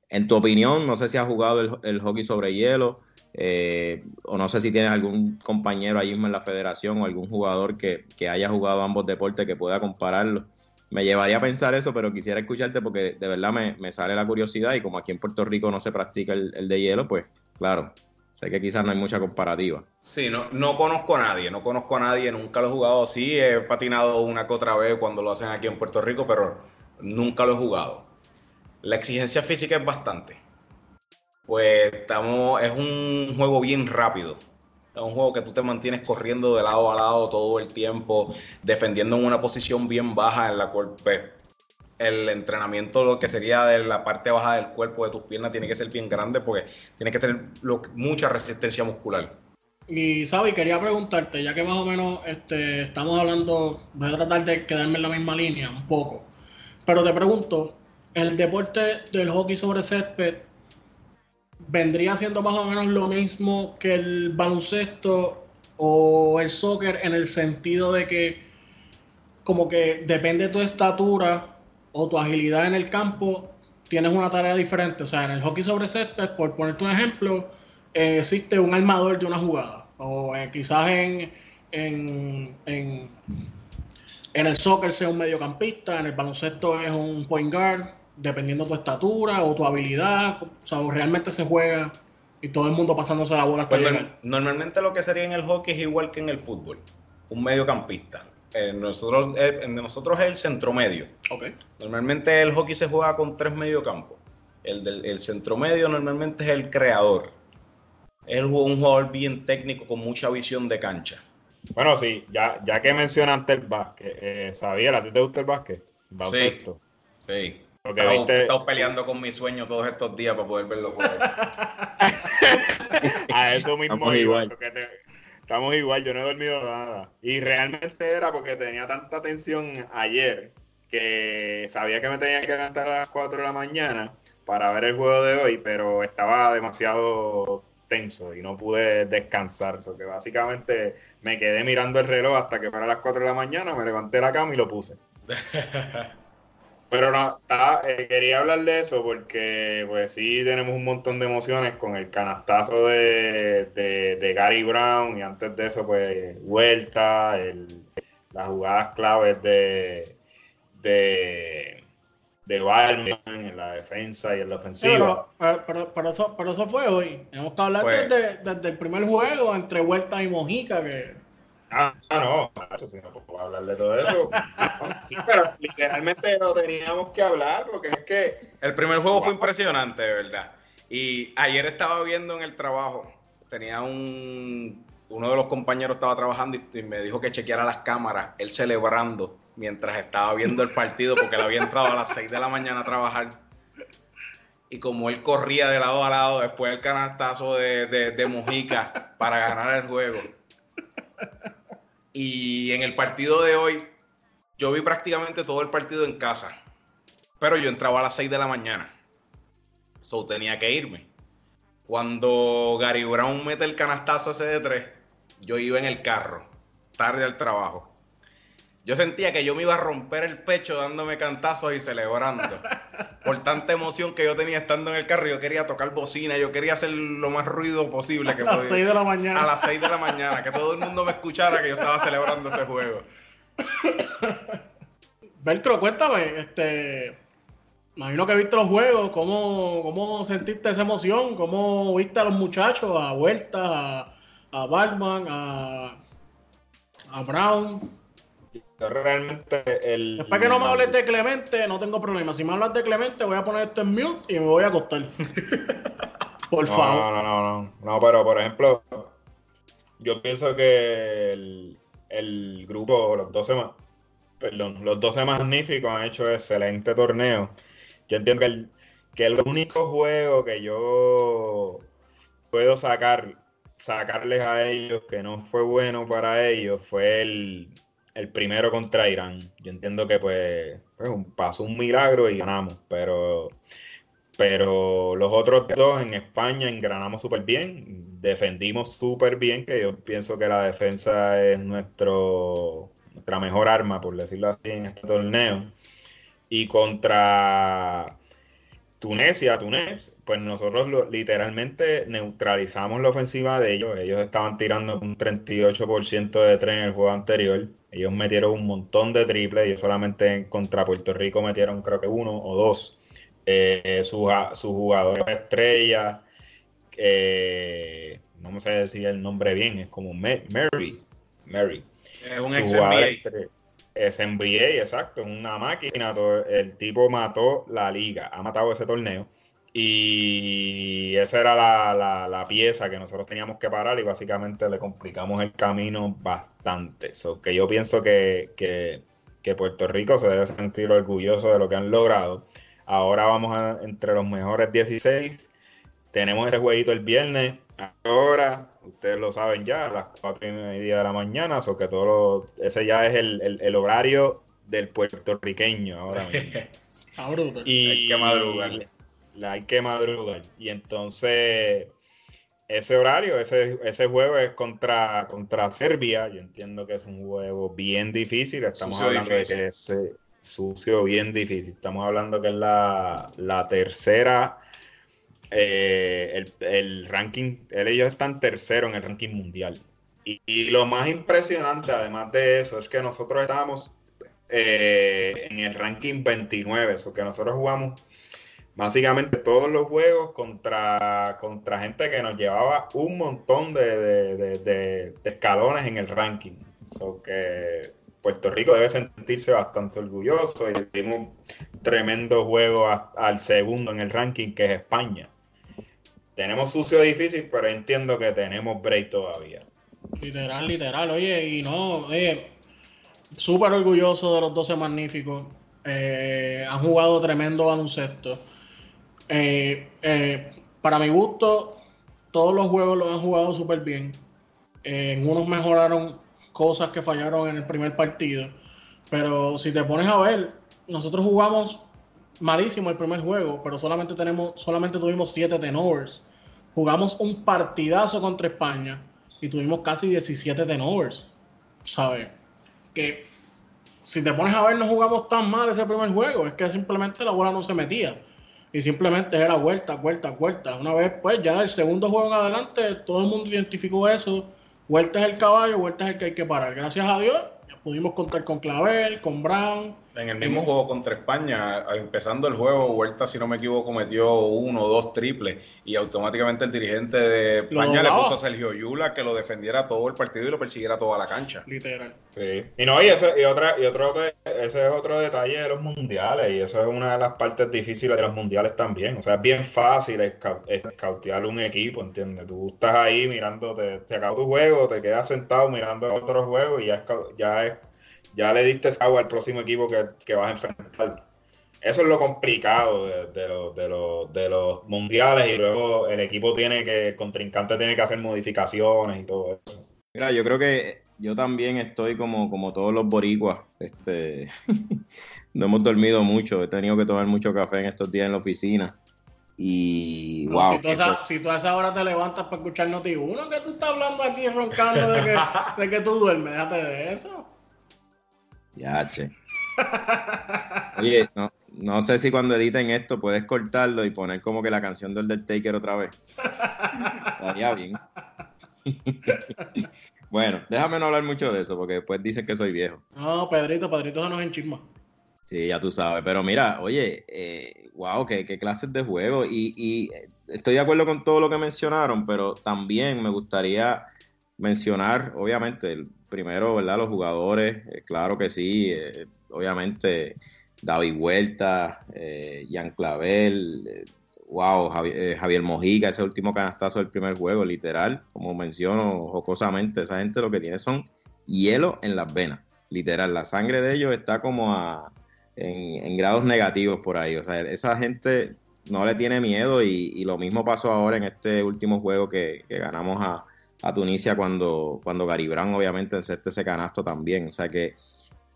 En tu opinión, no sé si has jugado el hockey sobre hielo, eh, o no sé si tienes algún compañero allí mismo en la federación o algún jugador que, que haya jugado ambos deportes que pueda compararlo. Me llevaría a pensar eso, pero quisiera escucharte porque de verdad me, me sale la curiosidad y como aquí en Puerto Rico no se practica el, el de hielo, pues claro, sé que quizás no hay mucha comparativa. Sí, no, no conozco a nadie, no conozco a nadie, nunca lo he jugado. Sí, he patinado una que otra vez cuando lo hacen aquí en Puerto Rico, pero nunca lo he jugado. La exigencia física es bastante. Pues estamos, es un juego bien rápido. Es un juego que tú te mantienes corriendo de lado a lado todo el tiempo, defendiendo en una posición bien baja en la cual pues, el entrenamiento, lo que sería de la parte baja del cuerpo de tus piernas, tiene que ser bien grande porque tienes que tener mucha resistencia muscular. Y Sabi, quería preguntarte, ya que más o menos este, estamos hablando, voy a tratar de quedarme en la misma línea un poco, pero te pregunto, ¿el deporte del hockey sobre césped vendría siendo más o menos lo mismo que el baloncesto o el soccer en el sentido de que como que depende de tu estatura o tu agilidad en el campo, tienes una tarea diferente. O sea, en el hockey sobre césped, por ponerte un ejemplo, eh, existe un armador de una jugada. O eh, quizás en, en, en, en el soccer sea un mediocampista, en el baloncesto es un point guard, dependiendo tu estatura o tu habilidad. O sea, o realmente se juega y todo el mundo pasándose la bola hasta Pues, llegar. normalmente lo que sería en el hockey es igual que en el fútbol. Un mediocampista. Eh, nosotros, eh, nosotros es el centro medio. Ok. Normalmente el hockey se juega con tres mediocampos. El del el centro medio normalmente es el creador. Es un jugador bien técnico con mucha visión de cancha. Bueno, sí, ya, ya que mencionaste el básquet, eh, Xavier, ¿a ti te gusta el básquet? El baloncesto. Sí. Porque He viste- estado peleando con mi sueño todos estos días para poder verlo jugar. A eso mismo Estamos igual. eso que te- Estamos igual, yo no he dormido nada. Y realmente era porque tenía tanta tensión ayer que sabía que me tenía que levantar a las 4 de la mañana para ver el juego de hoy, pero estaba demasiado tenso y no pude descansar. Eso que básicamente me quedé mirando el reloj hasta que fuera las 4 de la mañana, me levanté de la cama y lo puse. Pero no, estaba- eh, quería hablar de eso porque pues sí tenemos un montón de emociones con el canastazo de, de, de Gary Brown y antes de eso pues vuelta, el- las jugadas claves de de, de Barman en la defensa y en la ofensiva. Pero, pero, pero, pero eso, pero eso fue hoy. Tenemos que hablar Pues- desde, desde el primer juego entre Huerta y Mojica, que Ah, ah, no, eso sí, no puedo hablar de todo eso. Sí, pero literalmente lo teníamos que hablar porque es que El primer juego fue impresionante, de verdad. Y ayer estaba viendo en el trabajo, tenía un, uno de los compañeros estaba trabajando y, me dijo que chequeara las cámaras, él celebrando mientras estaba viendo el partido porque él había entrado a las 6 de la mañana a trabajar. Y como él corría de lado a lado después del canastazo de, de, de Mujica para ganar el juego. Y en el partido de hoy, yo vi prácticamente todo el partido en casa. Pero yo entraba a las 6 de la mañana. So tenía que irme. Cuando Gary Brown mete el canastazo ese de 3, yo iba en el carro, tarde al trabajo. Yo sentía que yo me iba a romper el pecho dándome cantazos y celebrando. Por tanta emoción que yo tenía estando en el carro, yo quería tocar bocina, yo quería hacer lo más ruido posible. Que a las 6 de la mañana. A las 6 de la mañana, que todo el mundo me escuchara que yo estaba celebrando ese juego. Velcro, cuéntame, este, imagino que viste los juegos, ¿cómo, cómo sentiste esa emoción? ¿Cómo viste a los muchachos, a Huerta, a, a Batman, a, a Brown? Realmente el. Después que no me hables de Clemente, no tengo problema. Si me hablas de Clemente, voy a poner esto en mute y me voy a acostar. por no, favor. No, no, no, no. No, pero por ejemplo, yo pienso que el, el grupo, los 12 más. Perdón, los 12 magníficos han hecho excelente torneo. Yo entiendo que el, que el único juego que yo puedo sacar, sacarles a ellos que no fue bueno para ellos fue el, el primero contra Irán. Yo entiendo que pues, pues pasó un milagro y ganamos, pero, pero los otros dos en España engranamos súper bien, defendimos súper bien, que yo pienso que la defensa es nuestro, nuestra mejor arma, por decirlo así, en este torneo. Y contra Tunesia, Túnez, pues nosotros lo, literalmente neutralizamos la ofensiva de ellos. Ellos estaban tirando un 38% de tren en el juego anterior. Ellos metieron un montón de triples. Ellos solamente contra Puerto Rico metieron creo que uno o dos. Eh, sus su jugadores estrellas, eh, no me sé decir el nombre bien, es como Mary. Mary. Es un ex Es NBA, exacto, una máquina. El tipo mató la liga, ha matado ese torneo. Y esa era la, la, la, pieza que nosotros teníamos que parar y básicamente le complicamos el camino bastante. So, que yo pienso que, que, que, Puerto Rico se debe sentir orgulloso de lo que han logrado. Ahora vamos a, entre los mejores 16. Tenemos ese jueguito el viernes. Ahora, ustedes lo saben ya, a las 4 y media de la mañana, o que todo lo, ese ya es el, el, el, horario del puertorriqueño ahora mismo. y hay que madrugar. La, hay que madrugar. Y entonces, ese horario, ese, ese juego es contra, contra Serbia. Yo entiendo que es un juego bien difícil. Estamos Sucio hablando difícil. de que es eh, sucio, bien difícil. Estamos hablando que es la, la tercera eh, el, el, ranking, ellos están tercero en el ranking mundial. Y, lo más impresionante, además de eso, es que nosotros estábamos eh, en el ranking 29, eso que nosotros jugamos básicamente todos los juegos contra, contra gente que nos llevaba un montón de, de, escalones en el ranking. So que Puerto Rico debe sentirse bastante orgulloso y dimos tremendo juego a, al segundo en el ranking, que es España tenemos sucio difícil, pero entiendo que tenemos break todavía. Literal, literal. Oye, y no, oye, súper orgulloso de los 12 magníficos. Eh, han jugado tremendo baloncesto. Eh, eh, para mi gusto, todos los juegos los han jugado súper bien. en unos mejoraron cosas que fallaron en el primer partido. Pero si te pones a ver, nosotros jugamos malísimo el primer juego, pero solamente tenemos, solamente tuvimos 7 tenovers. Jugamos un partidazo contra España y tuvimos casi 17 tenovers. ¿Sabes? Que si te pones a ver, no jugamos tan mal ese primer juego, es que simplemente la bola no se metía. Y simplemente era vuelta, vuelta, vuelta. Una vez, pues, ya del segundo juego en adelante, todo el mundo identificó eso. Vuelta es el caballo, vuelta es el que hay que parar. Gracias a Dios, pudimos contar con Clavel, con Brown. En el mismo juego contra España, empezando el juego, Huerta, si no me equivoco, metió uno o dos triples y automáticamente el dirigente de España le puso a Sergio Yula que lo defendiera todo el partido y lo persiguiera toda la cancha. Literal. Sí. Y no, y, eso, y, otra, y otro, ese es otro detalle de los mundiales y eso es una de las partes difíciles de los mundiales también. O sea, es bien fácil escautear un equipo, ¿entiendes? Tú estás ahí mirando, te, te acaba tu juego, te quedas sentado mirando otro juego y ya, ya es ya le diste agua al próximo equipo que, que vas a enfrentar. Eso es lo complicado de, de, los, de, los, de los mundiales y luego el equipo tiene que, el contrincante tiene que hacer modificaciones y todo eso. Mira, yo creo que yo también estoy como, como todos los boricuas. Este, no hemos dormido mucho, he tenido que tomar mucho café en estos días en la oficina. Y No, wow. si, tú a esa, si tú a esa hora te levantas para escuchar Noti uno que tú estás hablando aquí roncando de que, de que tú duermes, déjate de eso. Ya, che. Oye, no, no sé si cuando editen esto puedes cortarlo y poner como que la canción del Undertaker otra vez. Estaría bien. bueno, déjame no hablar mucho de eso porque después dicen que soy viejo. No, Pedrito, Pedrito se nos enchisma. Sí, ya tú sabes. Pero mira, oye, eh, wow, qué, qué clases de juego. Y, y estoy de acuerdo con todo lo que mencionaron, pero también me gustaría mencionar, obviamente, el primero, ¿verdad? Los jugadores, eh, claro que sí, eh, obviamente David Huerta, eh, Jan Clavel, eh, wow, Javier, Mojica, ese último canastazo del primer juego, literal, como menciono jocosamente, esa gente lo que tiene son hielo en las venas, literal, la sangre de ellos está como a, en, grados negativos por ahí, o sea, esa gente no le tiene miedo y, y lo mismo pasó ahora en este último juego que ganamos a, a Tunisia cuando, cuando Gary Brown obviamente encesta ese canasto también. O sea que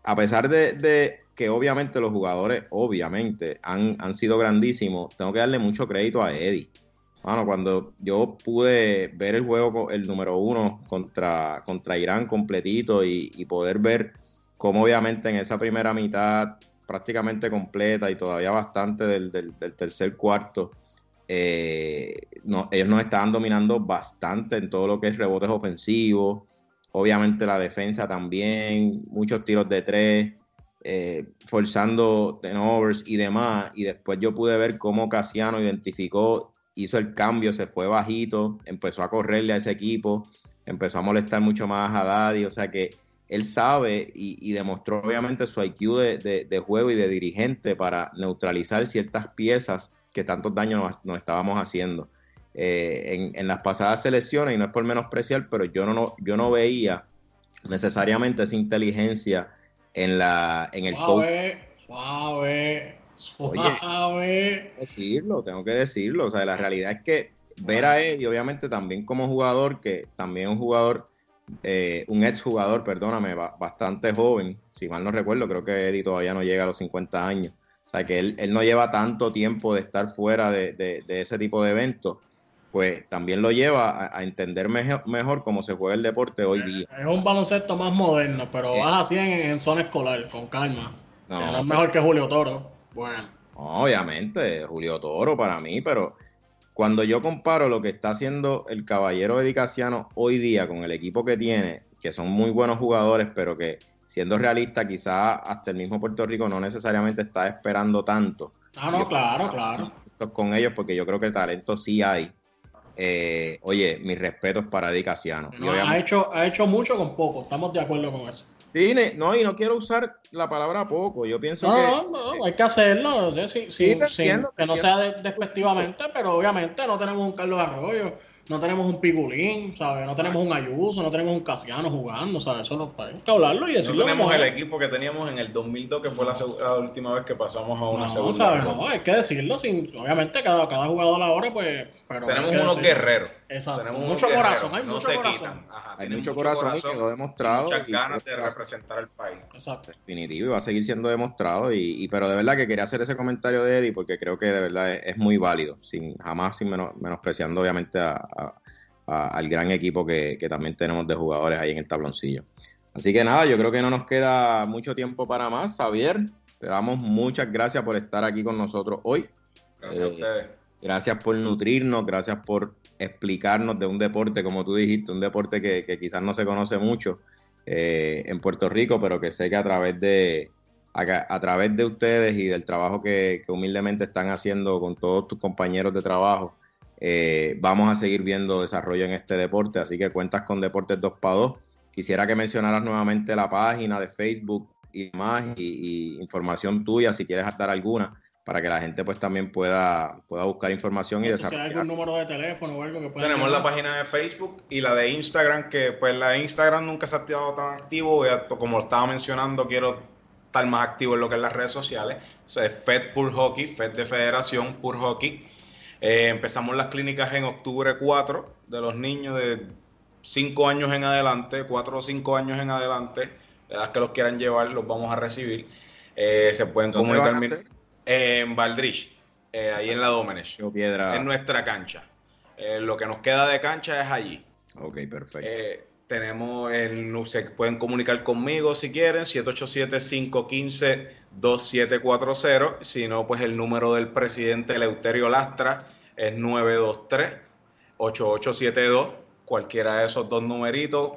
a pesar de, de que obviamente los jugadores obviamente han, han, sido grandísimos, tengo que darle mucho crédito a Eddie. Bueno, cuando yo pude ver el juego, el número uno contra, contra Irán completito y, y poder ver cómo obviamente en esa primera mitad prácticamente completa y todavía bastante del, del tercer cuarto, eh, no, ellos nos estaban dominando bastante en todo lo que es rebotes ofensivos, obviamente la defensa también, muchos tiros de tres, eh, forzando turnovers y demás, y después yo pude ver cómo Casiano identificó, hizo el cambio, se fue bajito, empezó a correrle a ese equipo, empezó a molestar mucho más a Daddy, o sea que él sabe y, demostró obviamente su IQ de, juego y de dirigente para neutralizar ciertas piezas que tantos daños nos, nos estábamos haciendo. Eh, en, en, las pasadas selecciones, y no es por menospreciar, pero yo no, yo no veía necesariamente esa inteligencia en, la, en el suave, coach. Suave, suave. Oye, decirlo, tengo que decirlo. O sea, la realidad es que ver a Eddie, obviamente también como jugador, que también un jugador, eh, un ex jugador, perdóname, bastante joven, si mal no recuerdo, creo que Eddie todavía no llega a los 50 años. O sea, que él, él no lleva tanto tiempo de estar fuera de, de, de ese tipo de eventos pues también lo lleva a, a entender mejor, mejor, cómo se juega el deporte hoy día. Es un baloncesto más moderno, pero es. vas así en, en, zona escolar, con calma. No, no es mejor que Julio Toro. Bueno. Obviamente, Julio Toro para mí, pero cuando yo comparo lo que está haciendo el caballero Edicaciano hoy día con el equipo que tiene, que son muy buenos jugadores, pero que siendo realista, quizás hasta el mismo Puerto Rico no necesariamente está esperando tanto. Ah, no, claro, claro. Con ellos, porque yo creo que talento sí hay. Eh, oye, mis respetos para Eddie Casiano. No, ha, hecho, ha hecho mucho con poco, estamos de acuerdo con eso. Sí, no, y no quiero usar la palabra poco, yo pienso no, que... No, no, hay que hacerlo, sí, sí, sí, entiendo, que no sea despectivamente, pero obviamente no tenemos un Carlos Arroyo, no tenemos un Pigulín, ¿sabes? No tenemos un Ayuso, no tenemos un Casiano jugando, ¿sabes? Eso no, hay que hablarlo y decirlo. No tenemos el equipo que teníamos en el 2002, que fue la, la última vez que pasamos a una no, segunda. ¿sabes? No, hay que decirlo, sin, obviamente cada, cada jugador ahora, pues... Pero tenemos unos guerreros. Exacto. Tenemos mucho corazón, hay no mucho se corazón. Quitan. Ajá, hay mucho corazón, corazón, y lo he demostrado. Muchas y ganas de representar al país. Exacto. Definitivo, y va a seguir siendo demostrado. Y, y, pero de verdad que quería hacer ese comentario de Eddie porque creo que de verdad es, es muy válido, sin jamás sin menos, menospreciando obviamente a, a a, al gran equipo que, que, también tenemos de jugadores ahí en el tabloncillo. Así que nada, yo creo que no nos queda mucho tiempo para más. Javier, te damos muchas gracias por estar aquí con nosotros hoy. Gracias eh, a ustedes. Gracias por nutrirnos, gracias por explicarnos de un deporte, como tú dijiste, un deporte que, quizás no se conoce mucho eh, en Puerto Rico, pero que sé que a través de, a, a través de ustedes y del trabajo que, humildemente están haciendo con todos tus compañeros de trabajo, eh, vamos a seguir viendo desarrollo en este deporte, así que cuentas con Deportes 2 para 2. Quisiera que mencionaras nuevamente la página de Facebook y más, y, y, información tuya, si quieres dar alguna, para que la gente pues también pueda, pueda buscar información y Si hay desarrollar. algún número de teléfono o algo que pueda. Tenemos la página de Facebook y la de Instagram, que pues la de Instagram nunca se ha activado tan activo. Como estaba mencionando, quiero estar más activo en lo que es las redes sociales. O sea, es Fed Pool Hockey, Fed de Federación, Pool Hockey. Eh, empezamos las clínicas en octubre 4 de los niños de 5 años en adelante, 4 o 5 años en adelante. Las que los quieran llevar, los vamos a recibir. Eh, se pueden ¿Dónde comunicar en Valdrich, eh, ahí en la Domenech Piedra. en nuestra cancha. Eh, lo que nos queda de cancha es allí. Ok, perfecto. Eh, tenemos el, se pueden comunicar conmigo si quieren, 787-515-2740. Si no, pues el número del presidente Eleuterio Lastra es 923-8872. Cualquiera de esos dos numeritos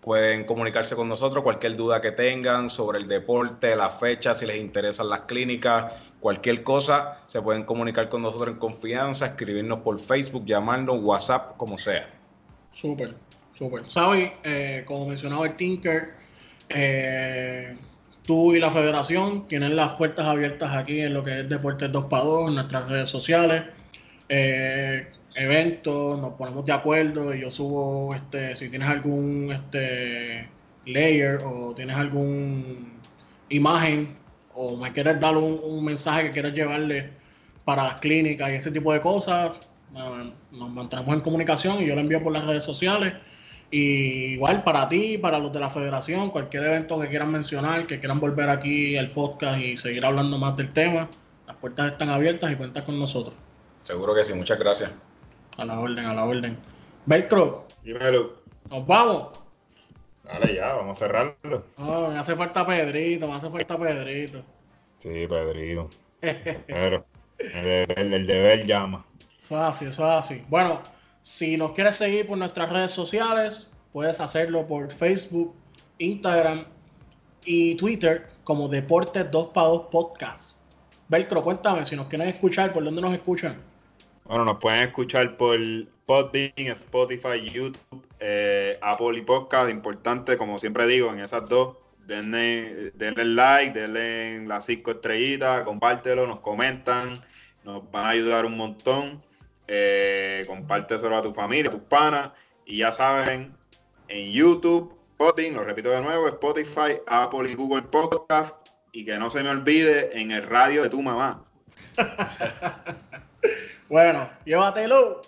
pueden comunicarse con nosotros. Cualquier duda que tengan sobre el deporte, la fecha, si les interesan las clínicas, cualquier cosa, se pueden comunicar con nosotros en confianza, escribirnos por Facebook, llamarnos, WhatsApp, como sea. Súper, súper. Sabi, eh, como mencionaba el Tinker, eh, tú y la federación tienen las puertas abiertas aquí en lo que es Deportes 2x2, en nuestras redes sociales, eh, eventos, nos ponemos de acuerdo y yo subo, este, si tienes algún este, layer o tienes algún imagen o me quieres dar un, mensaje que quieres llevarle para las clínicas y ese tipo de cosas, nos mantenemos en comunicación y yo lo envío por las redes sociales. Y igual para ti, para los de la federación, cualquier evento que quieran mencionar, que quieran volver aquí al podcast y seguir hablando más del tema, las puertas están abiertas y cuentas con nosotros. Seguro que sí, muchas gracias. A la orden, a la orden. Velcro, Dímelo. nos vamos. Dale ya, vamos a cerrarlo. Oh, me hace falta Pedrito, me hace falta Pedrito. Sí, Pedrito. Pero el, el- el deber llama. Eso es así, eso es así. Bueno, si nos quieres seguir por nuestras redes sociales, puedes hacerlo por Facebook, Instagram y Twitter como Deportes 2 para 2 Podcast. Velcro, cuéntame, si nos quieren escuchar, ¿por dónde nos escuchan? Bueno, nos pueden escuchar por Podbean, Spotify, YouTube, eh, Apple y Podcast. Importante, como siempre digo, en esas dos, denle, denle like, denle las cinco estrellitas, compártelo, nos comentan, nos van a ayudar un montón. Eh, compárteselo a tu familia, a tus panas. Y ya saben, en YouTube, Podbean, lo repito de nuevo, Spotify, Apple y Google Podcast. Y que no se me olvide en el radio de tu mamá. Bueno, llévatelo.